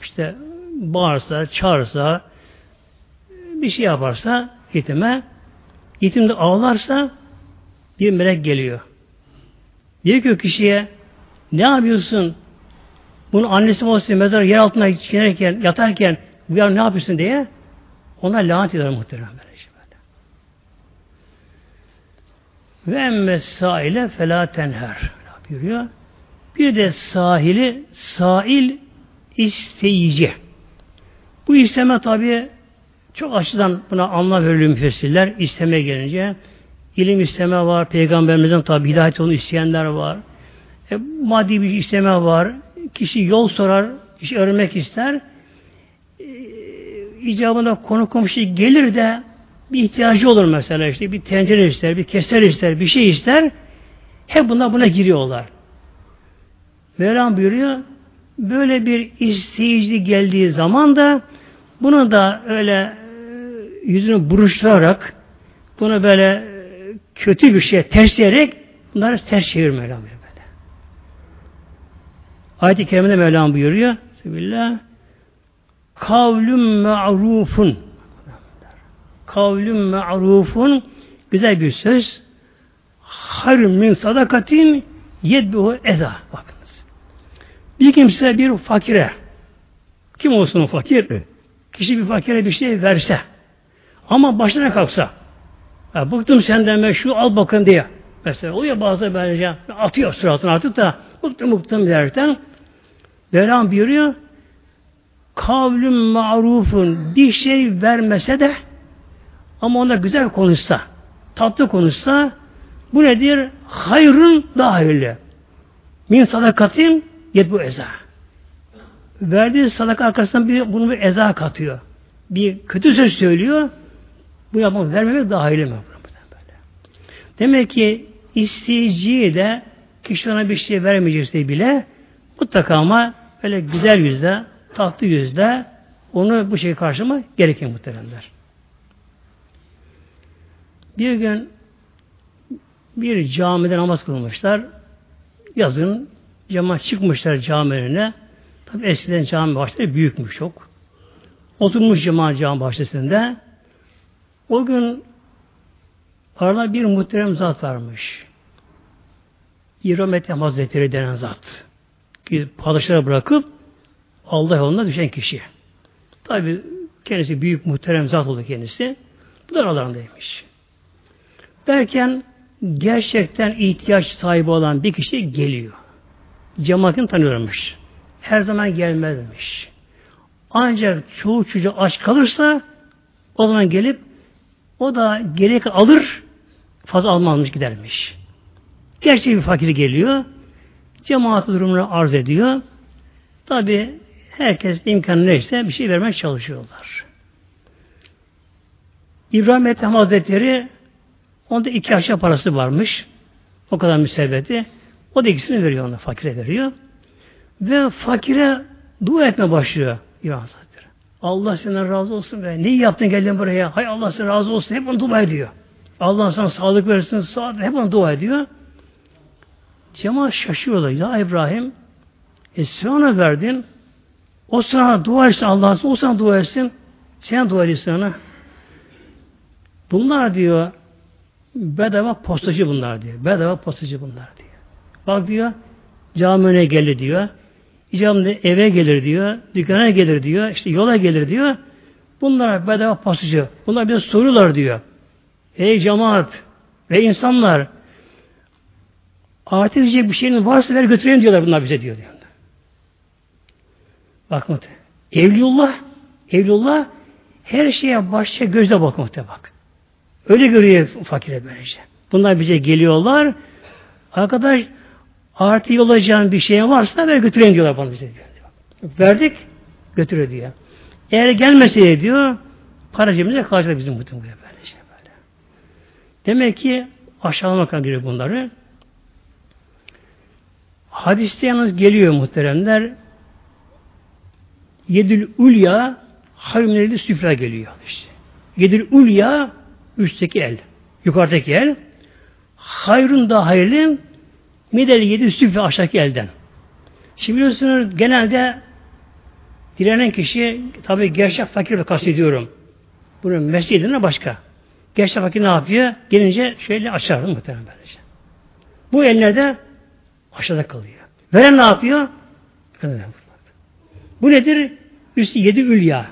işte bağırsa, çağırsa, bir şey yaparsa yetime, yetim de ağlarsa bir melek geliyor. Diyor ki o kişiye ne yapıyorsun? Bunu annesi babası mezar yer altına girerken, yatarken uyar ne yapıyorsun diye ona lanet eder muhtemelen böylece böyle. Ve emme sahile felâ tenher buyuruyor. Bir de sahili sail isteyici. Bu isteme tabi çok açıdan buna anlam veriliyor müfessirler. İsteme gelince ilim isteme var. Peygamberimizden tabi hidayet onu isteyenler var. E, maddi bir isteme var. Kişi yol sorar, kişi öğrenmek ister. E, icabında konu komşu gelir de bir ihtiyacı olur mesela işte bir tencere ister, bir keser ister, bir şey ister. Hep bunlar buna giriyorlar. Mevlam buyuruyor, böyle bir isteyici geldiği zaman da bunu da öyle yüzünü buruşturarak bunu böyle e, kötü bir şey tersleyerek bunları ters çevir Mevlam böyle. Ayet-i Kerime'de Mevlam buyuruyor. Bismillah. Kavlüm ma'rufun. Kavlüm ma'rufun güzel bir söz. Hayr min sadakatin yedbuhu eza. Bakınız. Bir kimse bir fakire kim olsun o fakir? Kişi bir fakire bir şey verse ama başına kalksa ya bıktım senden ben şu al bakın diye mesela o ya bazı böylece atıyor suratını artık da bıktım bıktım derken Mevlam buyuruyor kavlüm marufun bir şey vermese de ama ona güzel konuşsa tatlı konuşsa bu nedir? Hayrın daha hayırlı. Min sadakatin yet bu eza. Verdiği sadaka arkasından bir, bunu bir eza katıyor. Bir kötü söz söylüyor. Bu yapmak vermemek mı? Böyle. Demek ki isteyiciye de kişi ona bir şey vermeyecekse bile mutlaka ama böyle güzel yüzle, tatlı yüzle onu bu şey karşıma gerekir muhteremler. Bir gün bir camide namaz kılmışlar. Yazın cemaat çıkmışlar cami önüne. Tabi eskiden cami bahçeleri büyükmüş çok. Oturmuş cemaat cami bahçesinde. O gün arada bir muhterem zat varmış. İram Ethem Hazretleri denen zat. Ki padişahı bırakıp Allah yoluna düşen kişi. Tabi kendisi büyük muhterem zat oldu kendisi. Bu da aralarındaymış. Derken gerçekten ihtiyaç sahibi olan bir kişi geliyor. Cemaatin tanıyormuş. Her zaman gelmezmiş. Ancak çoğu çocuğu aç kalırsa o zaman gelip o da gerek alır fazla almazmış gidermiş. Gerçek bir fakir geliyor. Cemaat durumunu arz ediyor. Tabi herkes imkanı neyse bir şey vermek çalışıyorlar. İbrahim Ethem Hazretleri Onda iki aşağı parası varmış. O kadar müsebbeti. O da ikisini veriyor ona. Fakire veriyor. Ve fakire dua etme başlıyor. İbrahim Hazretleri. Allah senden razı olsun be. Neyi yaptın geldin buraya? Hay Allah senden razı olsun. Hep onu dua ediyor. Allah sana sağlık versin. Sağlık. Hep onu dua ediyor. Cemaat şaşıyorlar. Ya İbrahim e sen verdin. O sana dua etsin Allah'a. O sana dua etsin. Sen dua etsin ona. Bunlar diyor bedava postacı bunlar diyor. Bedava postacı bunlar diyor. Bak diyor cami önüne gelir diyor. İcabında eve gelir diyor. Dükkana gelir diyor. işte yola gelir diyor. Bunlar bedava postacı. Bunlar bize sorular diyor. Ey cemaat ve insanlar artık diyecek bir şeyin varsa ver götüreyim diyorlar bunlar bize diyor. diyor. Bak muhtemelen. Evliullah Evliullah her şeye başça gözle bak muhtemelen bak. Öyle görüyor fakire böylece. Bunlar bize geliyorlar. Arkadaş artı yollayacağın bir şey varsa ver götüreyim diyorlar bana bize diyor. Verdik götürüyor diyor. Eğer gelmeseydi diyor para cebimize kalacak bizim bütün buraya böyle şey böyle. Demek ki aşağılamak gerekiyor bunları. Hadiste yalnız geliyor muhteremler. Yedül ulya harimleri süfra geliyor işte. Yedül ulya Üstteki el. Yukarıdaki el. Hayrun da hayırlı mideli yedi süfle aşağıdaki elden. Şimdi biliyorsunuz genelde Dilenen kişi tabi gerçek fakir kastediyorum. Bunun mesleği başka. Gerçek fakir ne yapıyor? Gelince şöyle açar muhtemelen böylece. Bu ellerde aşağıda kalıyor. Veren ne yapıyor? Bu nedir? Üstü yedi ülya.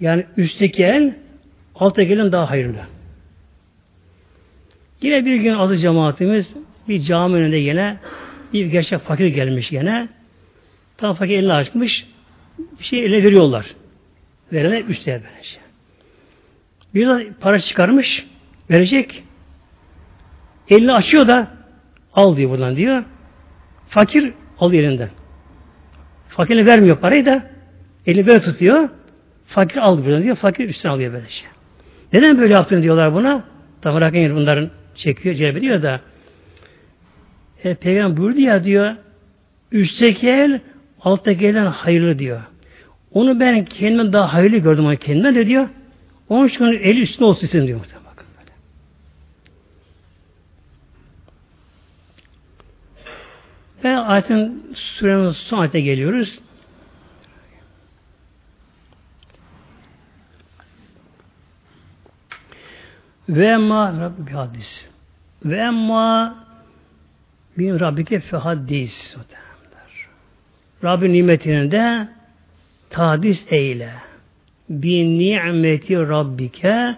Yani üstteki el alttaki elin daha hayırlı. Yine bir gün azı cemaatimiz bir cami önünde yine bir gerçek fakir gelmiş yine. Tam fakir elini açmış. Bir şey eline veriyorlar. Verene üstte böylece. Bir de para çıkarmış. Verecek. Elini açıyor da al diyor buradan diyor. Fakir alıyor elinden. Fakirine vermiyor parayı da elini böyle tutuyor. Fakir al buradan diyor. Fakir üstüne alıyor böyle şey. Neden böyle yaptın diyorlar buna. Tabi Rabbim bunların çekiyor, celbediyor da e, Peygamber buyurdu ya diyor üstteki el alttaki elden hayırlı diyor. Onu ben kendime daha hayırlı gördüm ama kendime de diyor. Onun için eli üstüne olsun istedim diyor. Bakın böyle. Ve ayetin surenin son ayete geliyoruz. Ve ma Rabbi hadis. Ve ma bin Rabbike fe hadis. Rabbi nimetinin de tadis eyle. Bi nimeti Rabbike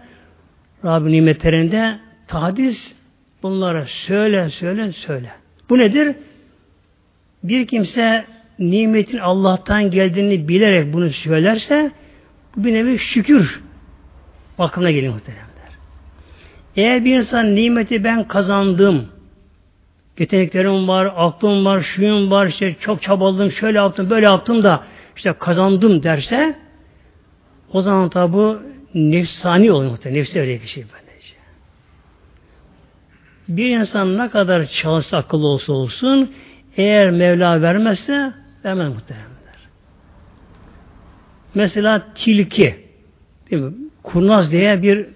Rabbi nimetlerinde tadis bunlara söyle söyle söyle. Bu nedir? Bir kimse nimetin Allah'tan geldiğini bilerek bunu söylerse bu bir nevi şükür bakımına geliyor muhtemelen. Eğer bir insan nimeti ben kazandım, yeteneklerim var, aklım var, şuyum var, işte çok çabaladım, şöyle yaptım, böyle yaptım da işte kazandım derse o zaman tabi bu nefsani oluyor muhtemelen. Nefsi öyle bir şey böylece. Bir insan ne kadar çalışsa akıllı olsa olsun eğer Mevla vermezse vermez muhtemelenler. Mesela tilki değil mi? Kurnaz diye bir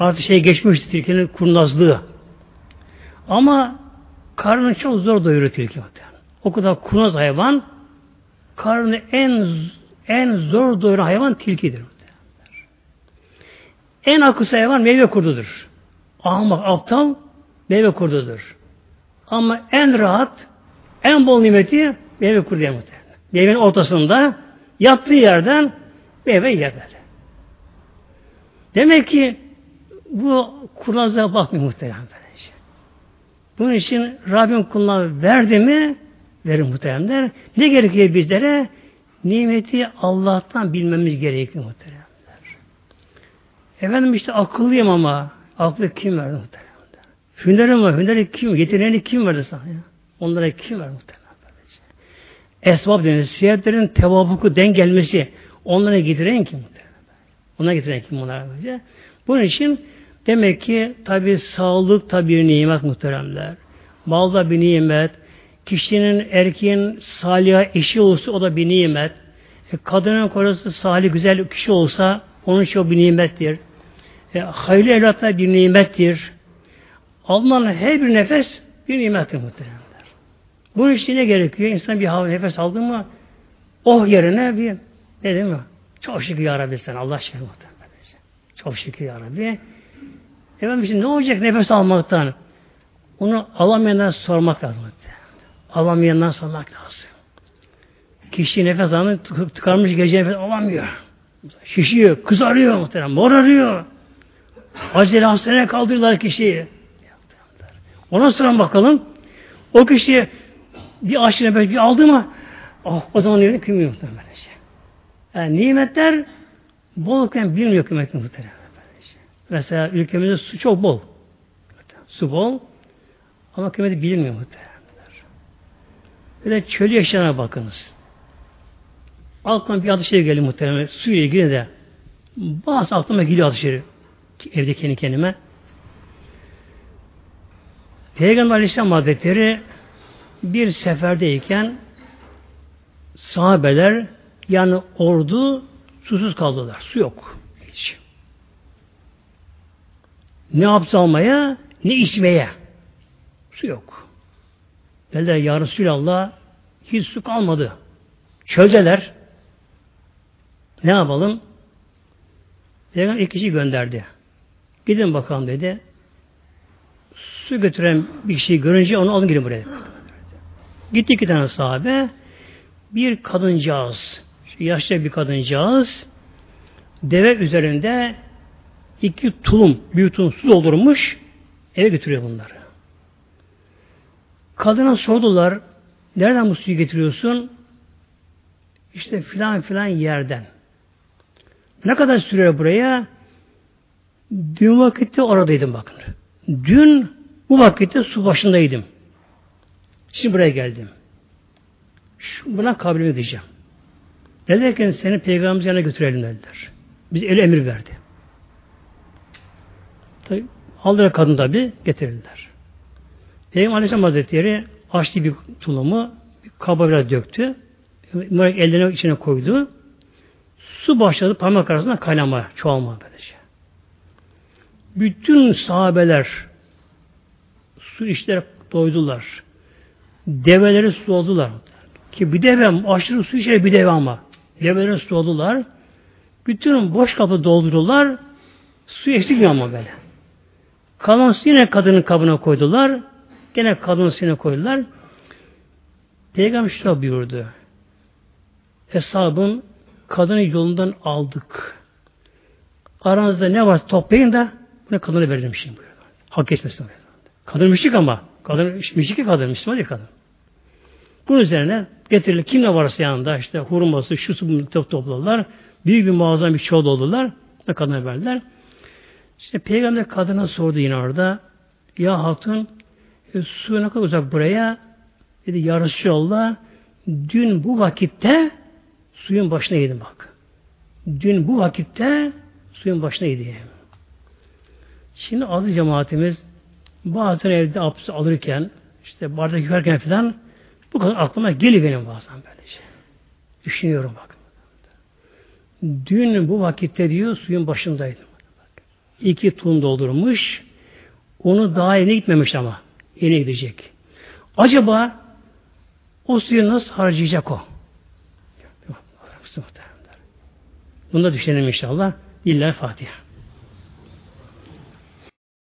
Artık şey geçmişti tilkinin kurnazlığı. Ama karnını çok zor doyuruyor tilki. O kadar kurnaz hayvan karnını en en zor doyuran hayvan tilkidir. En akıllı hayvan meyve kurdudur. Ahmak, aptal meyve kurdudur. Ama en rahat, en bol nimeti meyve kurdu muhtemelen. Meyvenin ortasında yattığı yerden meyve yer böyle. Demek ki bu kurnazlığa bakmıyor muhtemelen. Bunun için Rabbim kuluna verdi mi verir muhteremler. Ne gerekiyor bizlere? Nimeti Allah'tan bilmemiz gerekiyor muhteremler. Efendim işte akıllıyım ama aklı kim verdi muhteremler? Hünerim var. Hüneri kim? Yeteneğini kim verdi sana ya? Onlara kim verdi muhteremler? Esbab deniyor. Siyetlerin tevabuku denk gelmesi onlara getiren kim? Ona getiren kim bunlar? Bunun için Demek ki tabi sağlık tabi bir nimet muhteremler. Mal da bir nimet. Kişinin erkeğin salih eşi olsa o da bir nimet. E, kadının kocası salih güzel kişi olsa onun için o bir nimettir. E, hayırlı evlat da bir nimettir. Alınan her bir nefes bir nimettir muhteremler. Bunun için ne gerekiyor? İnsan bir hava nefes aldı mı oh yerine bir ne değil mi? Çok şükür ya Rabbi sen Allah aşkına muhterem. Çok şükür ya Rabbi. Efendim şimdi ne olacak nefes almaktan? Onu alamayandan sormak lazım. Alamayandan sormak lazım. Kişi nefes almıyor, tıkanmış gece nefes alamıyor. Şişiyor, kızarıyor muhtemelen, morarıyor. Acele hastaneye kaldırırlar kişiyi. Ona sonra bakalım. O kişi bir aşırı nefes bir aldı mı oh, o zaman yerini kıymıyor muhtemelen. Yani nimetler bolken bilmiyor kıymetini muhtemelen. Mesela ülkemizde su çok bol. Su bol. Ama kıymeti bilinmiyor muhtemelen. Böyle çölü yaşayana bakınız. Aklıma bir adı şey geliyor muhtemelen. Suyla ilgili de. Bazı aklıma geliyor adı şey. Evde kendi kendime. Peygamber Aleyhisselam Hazretleri bir seferdeyken sahabeler yani ordu susuz kaldılar. Su yok. Hiç. Ne yaptı almaya ne içmeye. Su yok. Dediler ya Resulallah hiç su kalmadı. Çöldeler. Ne yapalım? Peygamber iki kişi gönderdi. Gidin bakalım dedi. Su götüren bir kişiyi görünce onu alın gelin buraya. Gitti iki tane sahabe. Bir kadıncağız, yaşlı bir kadıncağız, deve üzerinde iki tulum, büyük tulum su doldurmuş, eve götürüyor bunları. Kadına sordular, nereden bu suyu getiriyorsun? İşte filan filan yerden. Ne kadar sürüyor buraya? Dün vakitte oradaydım bakın. Dün bu vakitte su başındaydım. Şimdi buraya geldim. Şu, buna kabul edeceğim. Dediler seni peygamberimiz yanına götürelim dediler. Biz el emir verdi. Tabi, aldılar kadın tabi getirirler. Peygamber Aleyhisselam Hazretleri açtı bir tulumu bir kaba biraz döktü. Mübarek ellerine içine koydu. Su başladı parmak arasında kaynama, çoğalma böylece. Bütün sahabeler su işler doydular. Develeri su oldular. Ki bir deve aşırı su içer bir deve ama. Develeri su oldular. Bütün boş kapı doldurdular. Su eksilmiyor ama böyle. Kalan su yine kadının kabına koydular. Gene kadının suyuna koydular. Peygamber şöyle buyurdu. Hesabın kadını yolundan aldık. Aranızda ne var toplayın da ne kadını verelim şimdi buyurdu. Hak geçmesin. Kadın müşrik ama. Kadın müşrik kadın, Müslüman değil kadın. Bunun üzerine getirilir. Kim ne varsa yanında işte hurması, şu su bunu topladılar. Büyük bir muazzam bir çoğu doldular. Ve kadına verdiler. İşte peygamber kadına sordu yine orada. Ya hatun e, su ne kadar uzak buraya? Dedi ya Resulallah dün bu vakitte suyun başına yedim bak. Dün bu vakitte suyun başına yedim. Şimdi adı cemaatimiz bazen evde abdest alırken işte bardak yıkarken falan bu kadar aklıma geliyor benim bazen böylece. Düşünüyorum bak. Dün bu vakitte diyor suyun başındaydım. İki tun doldurmuş. Onu daha yeni gitmemiş ama. Yeni gidecek. Acaba o suyu nasıl harcayacak o? Bunu da düşünelim inşallah. İlla Fatiha.